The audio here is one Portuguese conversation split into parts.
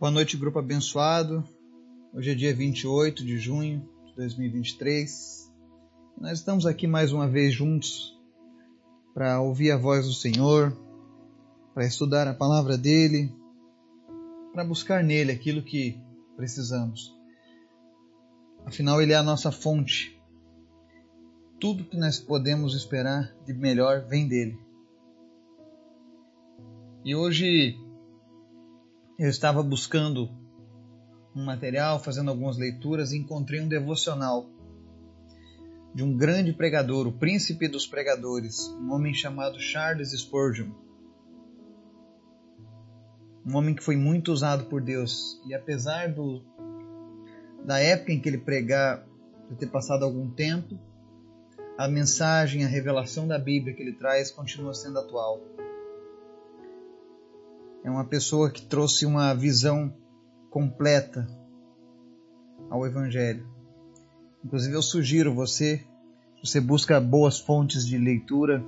Boa noite, grupo abençoado. Hoje é dia 28 de junho de 2023. Nós estamos aqui mais uma vez juntos para ouvir a voz do Senhor, para estudar a palavra dele, para buscar nele aquilo que precisamos. Afinal, ele é a nossa fonte. Tudo que nós podemos esperar de melhor vem dele. E hoje eu estava buscando um material, fazendo algumas leituras e encontrei um devocional de um grande pregador, o príncipe dos pregadores, um homem chamado Charles Spurgeon. Um homem que foi muito usado por Deus e apesar do da época em que ele pregar ter passado algum tempo, a mensagem, a revelação da Bíblia que ele traz continua sendo atual é uma pessoa que trouxe uma visão completa ao Evangelho. Inclusive, eu sugiro você, você busca boas fontes de leitura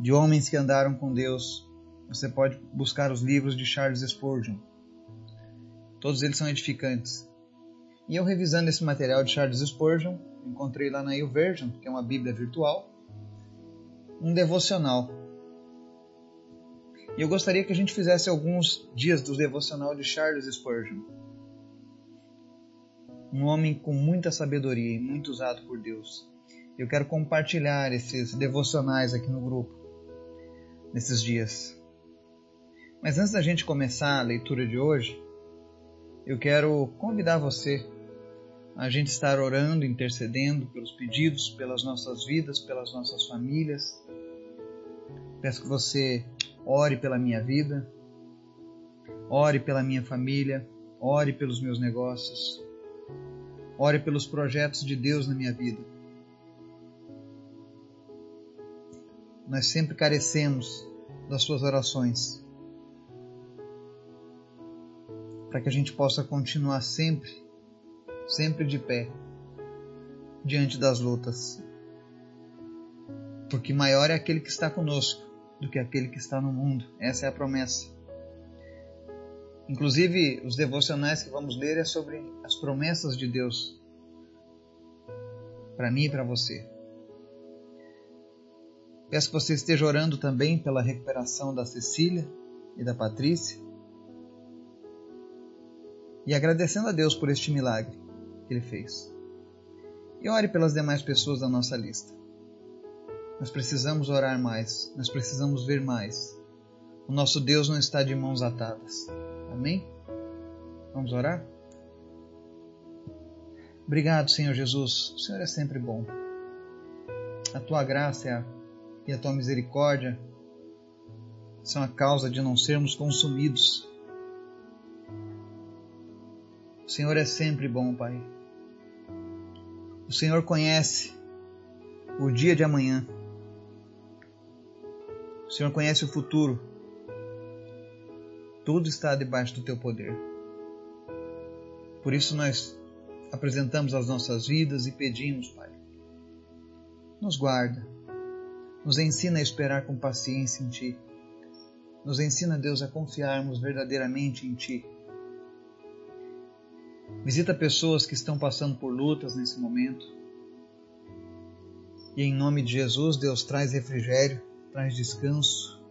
de homens que andaram com Deus, você pode buscar os livros de Charles Spurgeon. Todos eles são edificantes. E eu revisando esse material de Charles Spurgeon, encontrei lá na YouVersion, que é uma Bíblia virtual, um devocional e eu gostaria que a gente fizesse alguns dias do devocional de Charles Spurgeon. Um homem com muita sabedoria e muito usado por Deus. Eu quero compartilhar esses devocionais aqui no grupo, nesses dias. Mas antes da gente começar a leitura de hoje, eu quero convidar você a gente estar orando, intercedendo pelos pedidos, pelas nossas vidas, pelas nossas famílias. Peço que você ore pela minha vida, ore pela minha família, ore pelos meus negócios, ore pelos projetos de Deus na minha vida. Nós sempre carecemos das suas orações. Para que a gente possa continuar sempre, sempre de pé, diante das lutas. Porque maior é aquele que está conosco do que aquele que está no mundo. Essa é a promessa. Inclusive, os devocionais que vamos ler é sobre as promessas de Deus para mim e para você. Peço que você esteja orando também pela recuperação da Cecília e da Patrícia e agradecendo a Deus por este milagre que Ele fez. E ore pelas demais pessoas da nossa lista. Nós precisamos orar mais, nós precisamos ver mais. O nosso Deus não está de mãos atadas. Amém? Vamos orar? Obrigado, Senhor Jesus. O Senhor é sempre bom. A tua graça e a tua misericórdia são a causa de não sermos consumidos. O Senhor é sempre bom, Pai. O Senhor conhece o dia de amanhã. O Senhor conhece o futuro. Tudo está debaixo do teu poder. Por isso nós apresentamos as nossas vidas e pedimos, Pai, nos guarda, nos ensina a esperar com paciência em Ti, nos ensina, Deus, a confiarmos verdadeiramente em Ti. Visita pessoas que estão passando por lutas nesse momento. E em nome de Jesus, Deus, traz refrigério, traz descanso,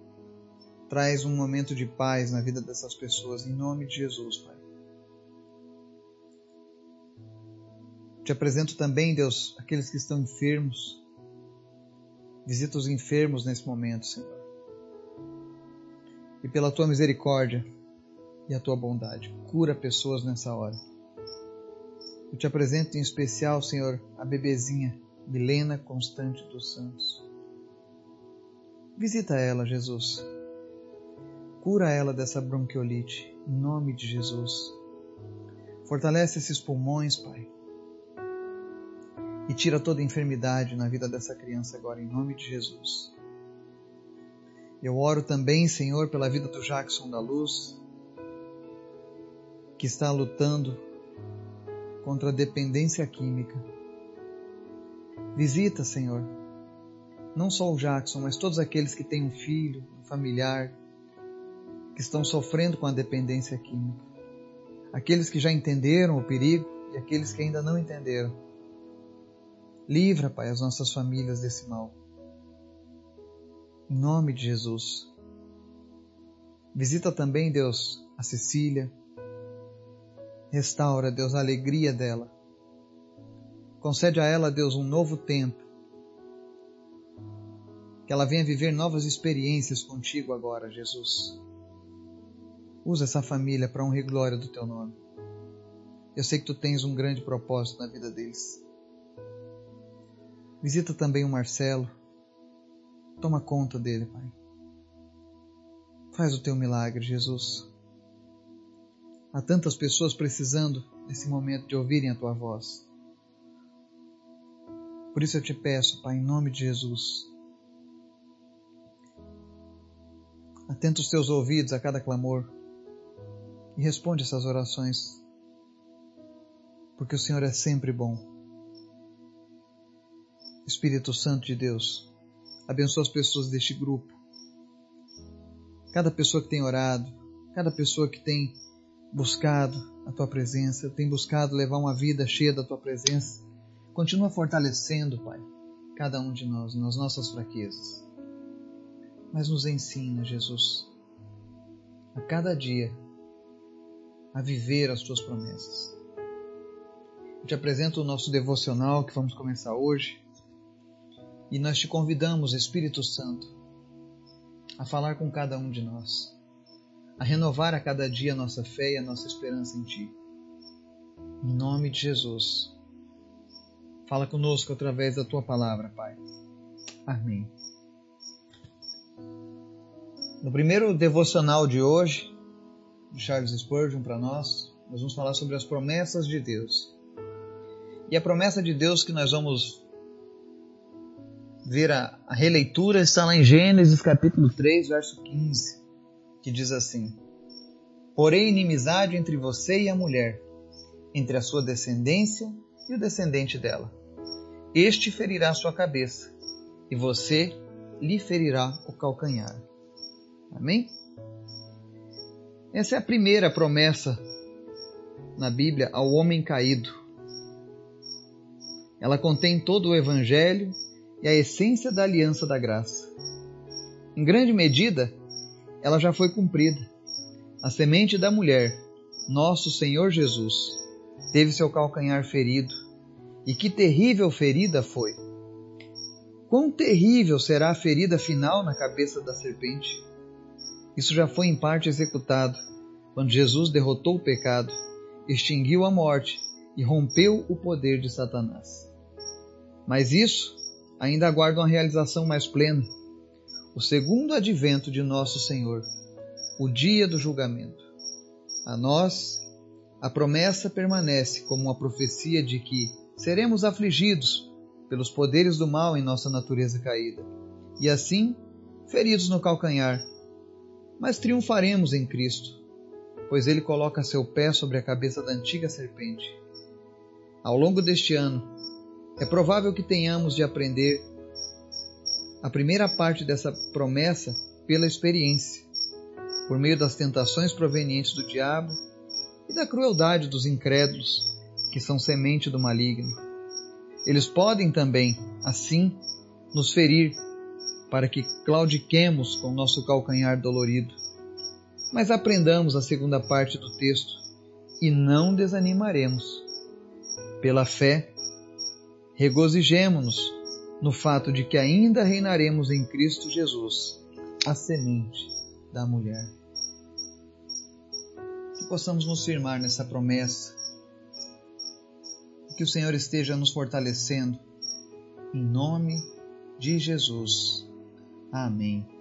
traz um momento de paz na vida dessas pessoas, em nome de Jesus, Pai. Te apresento também, Deus, aqueles que estão enfermos. Visita os enfermos nesse momento, Senhor. E pela tua misericórdia e a tua bondade, cura pessoas nessa hora. Eu te apresento em especial, Senhor, a bebezinha Milena Constante dos Santos. Visita ela, Jesus. Cura ela dessa bronquiolite, em nome de Jesus. Fortalece esses pulmões, Pai. E tira toda enfermidade na vida dessa criança agora, em nome de Jesus. Eu oro também, Senhor, pela vida do Jackson da Luz, que está lutando contra a dependência química. Visita, Senhor, não só o Jackson, mas todos aqueles que têm um filho, um familiar, que estão sofrendo com a dependência química. aqueles que já entenderam o perigo e aqueles que ainda não entenderam. Livra, Pai, as nossas famílias desse mal. Em nome de Jesus. Visita também, Deus, a Cecília. Restaura, Deus, a alegria dela. Concede a ela, Deus, um novo tempo. Que ela venha viver novas experiências contigo agora, Jesus. Usa essa família para honra e glória do teu nome. Eu sei que tu tens um grande propósito na vida deles. Visita também o Marcelo. Toma conta dele, Pai. Faz o teu milagre, Jesus. Há tantas pessoas precisando nesse momento de ouvirem a tua voz. Por isso eu te peço, Pai, em nome de Jesus. Atenta os teus ouvidos a cada clamor e responde essas orações, porque o Senhor é sempre bom. Espírito Santo de Deus, abençoa as pessoas deste grupo. Cada pessoa que tem orado, cada pessoa que tem buscado a tua presença, tem buscado levar uma vida cheia da tua presença, continua fortalecendo, Pai, cada um de nós nas nossas fraquezas. Mas nos ensina, Jesus, a cada dia a viver as tuas promessas. Eu te apresento o nosso devocional que vamos começar hoje e nós te convidamos, Espírito Santo, a falar com cada um de nós, a renovar a cada dia a nossa fé e a nossa esperança em Ti. Em nome de Jesus, fala conosco através da Tua palavra, Pai. Amém. No primeiro devocional de hoje, de Charles Spurgeon para nós, nós vamos falar sobre as promessas de Deus. E a promessa de Deus que nós vamos ver a, a releitura está lá em Gênesis capítulo 3, verso 15, que diz assim: Porém, inimizade entre você e a mulher, entre a sua descendência e o descendente dela. Este ferirá sua cabeça, e você lhe ferirá o calcanhar. Amém? Essa é a primeira promessa na Bíblia ao homem caído. Ela contém todo o Evangelho e a essência da aliança da graça. Em grande medida, ela já foi cumprida. A semente da mulher, nosso Senhor Jesus, teve seu calcanhar ferido. E que terrível ferida foi! Quão terrível será a ferida final na cabeça da serpente! Isso já foi em parte executado quando Jesus derrotou o pecado, extinguiu a morte e rompeu o poder de Satanás. Mas isso ainda aguarda uma realização mais plena, o segundo advento de nosso Senhor, o dia do julgamento. A nós, a promessa permanece como uma profecia de que seremos afligidos pelos poderes do mal em nossa natureza caída, e assim feridos no calcanhar mas triunfaremos em Cristo, pois Ele coloca seu pé sobre a cabeça da antiga serpente. Ao longo deste ano, é provável que tenhamos de aprender a primeira parte dessa promessa pela experiência, por meio das tentações provenientes do diabo e da crueldade dos incrédulos, que são semente do maligno. Eles podem também, assim, nos ferir para que claudiquemos com nosso calcanhar dolorido. Mas aprendamos a segunda parte do texto e não desanimaremos. Pela fé, regozijemo-nos no fato de que ainda reinaremos em Cristo Jesus, a semente da mulher. Que possamos nos firmar nessa promessa, que o Senhor esteja nos fortalecendo, em nome de Jesus. Amém.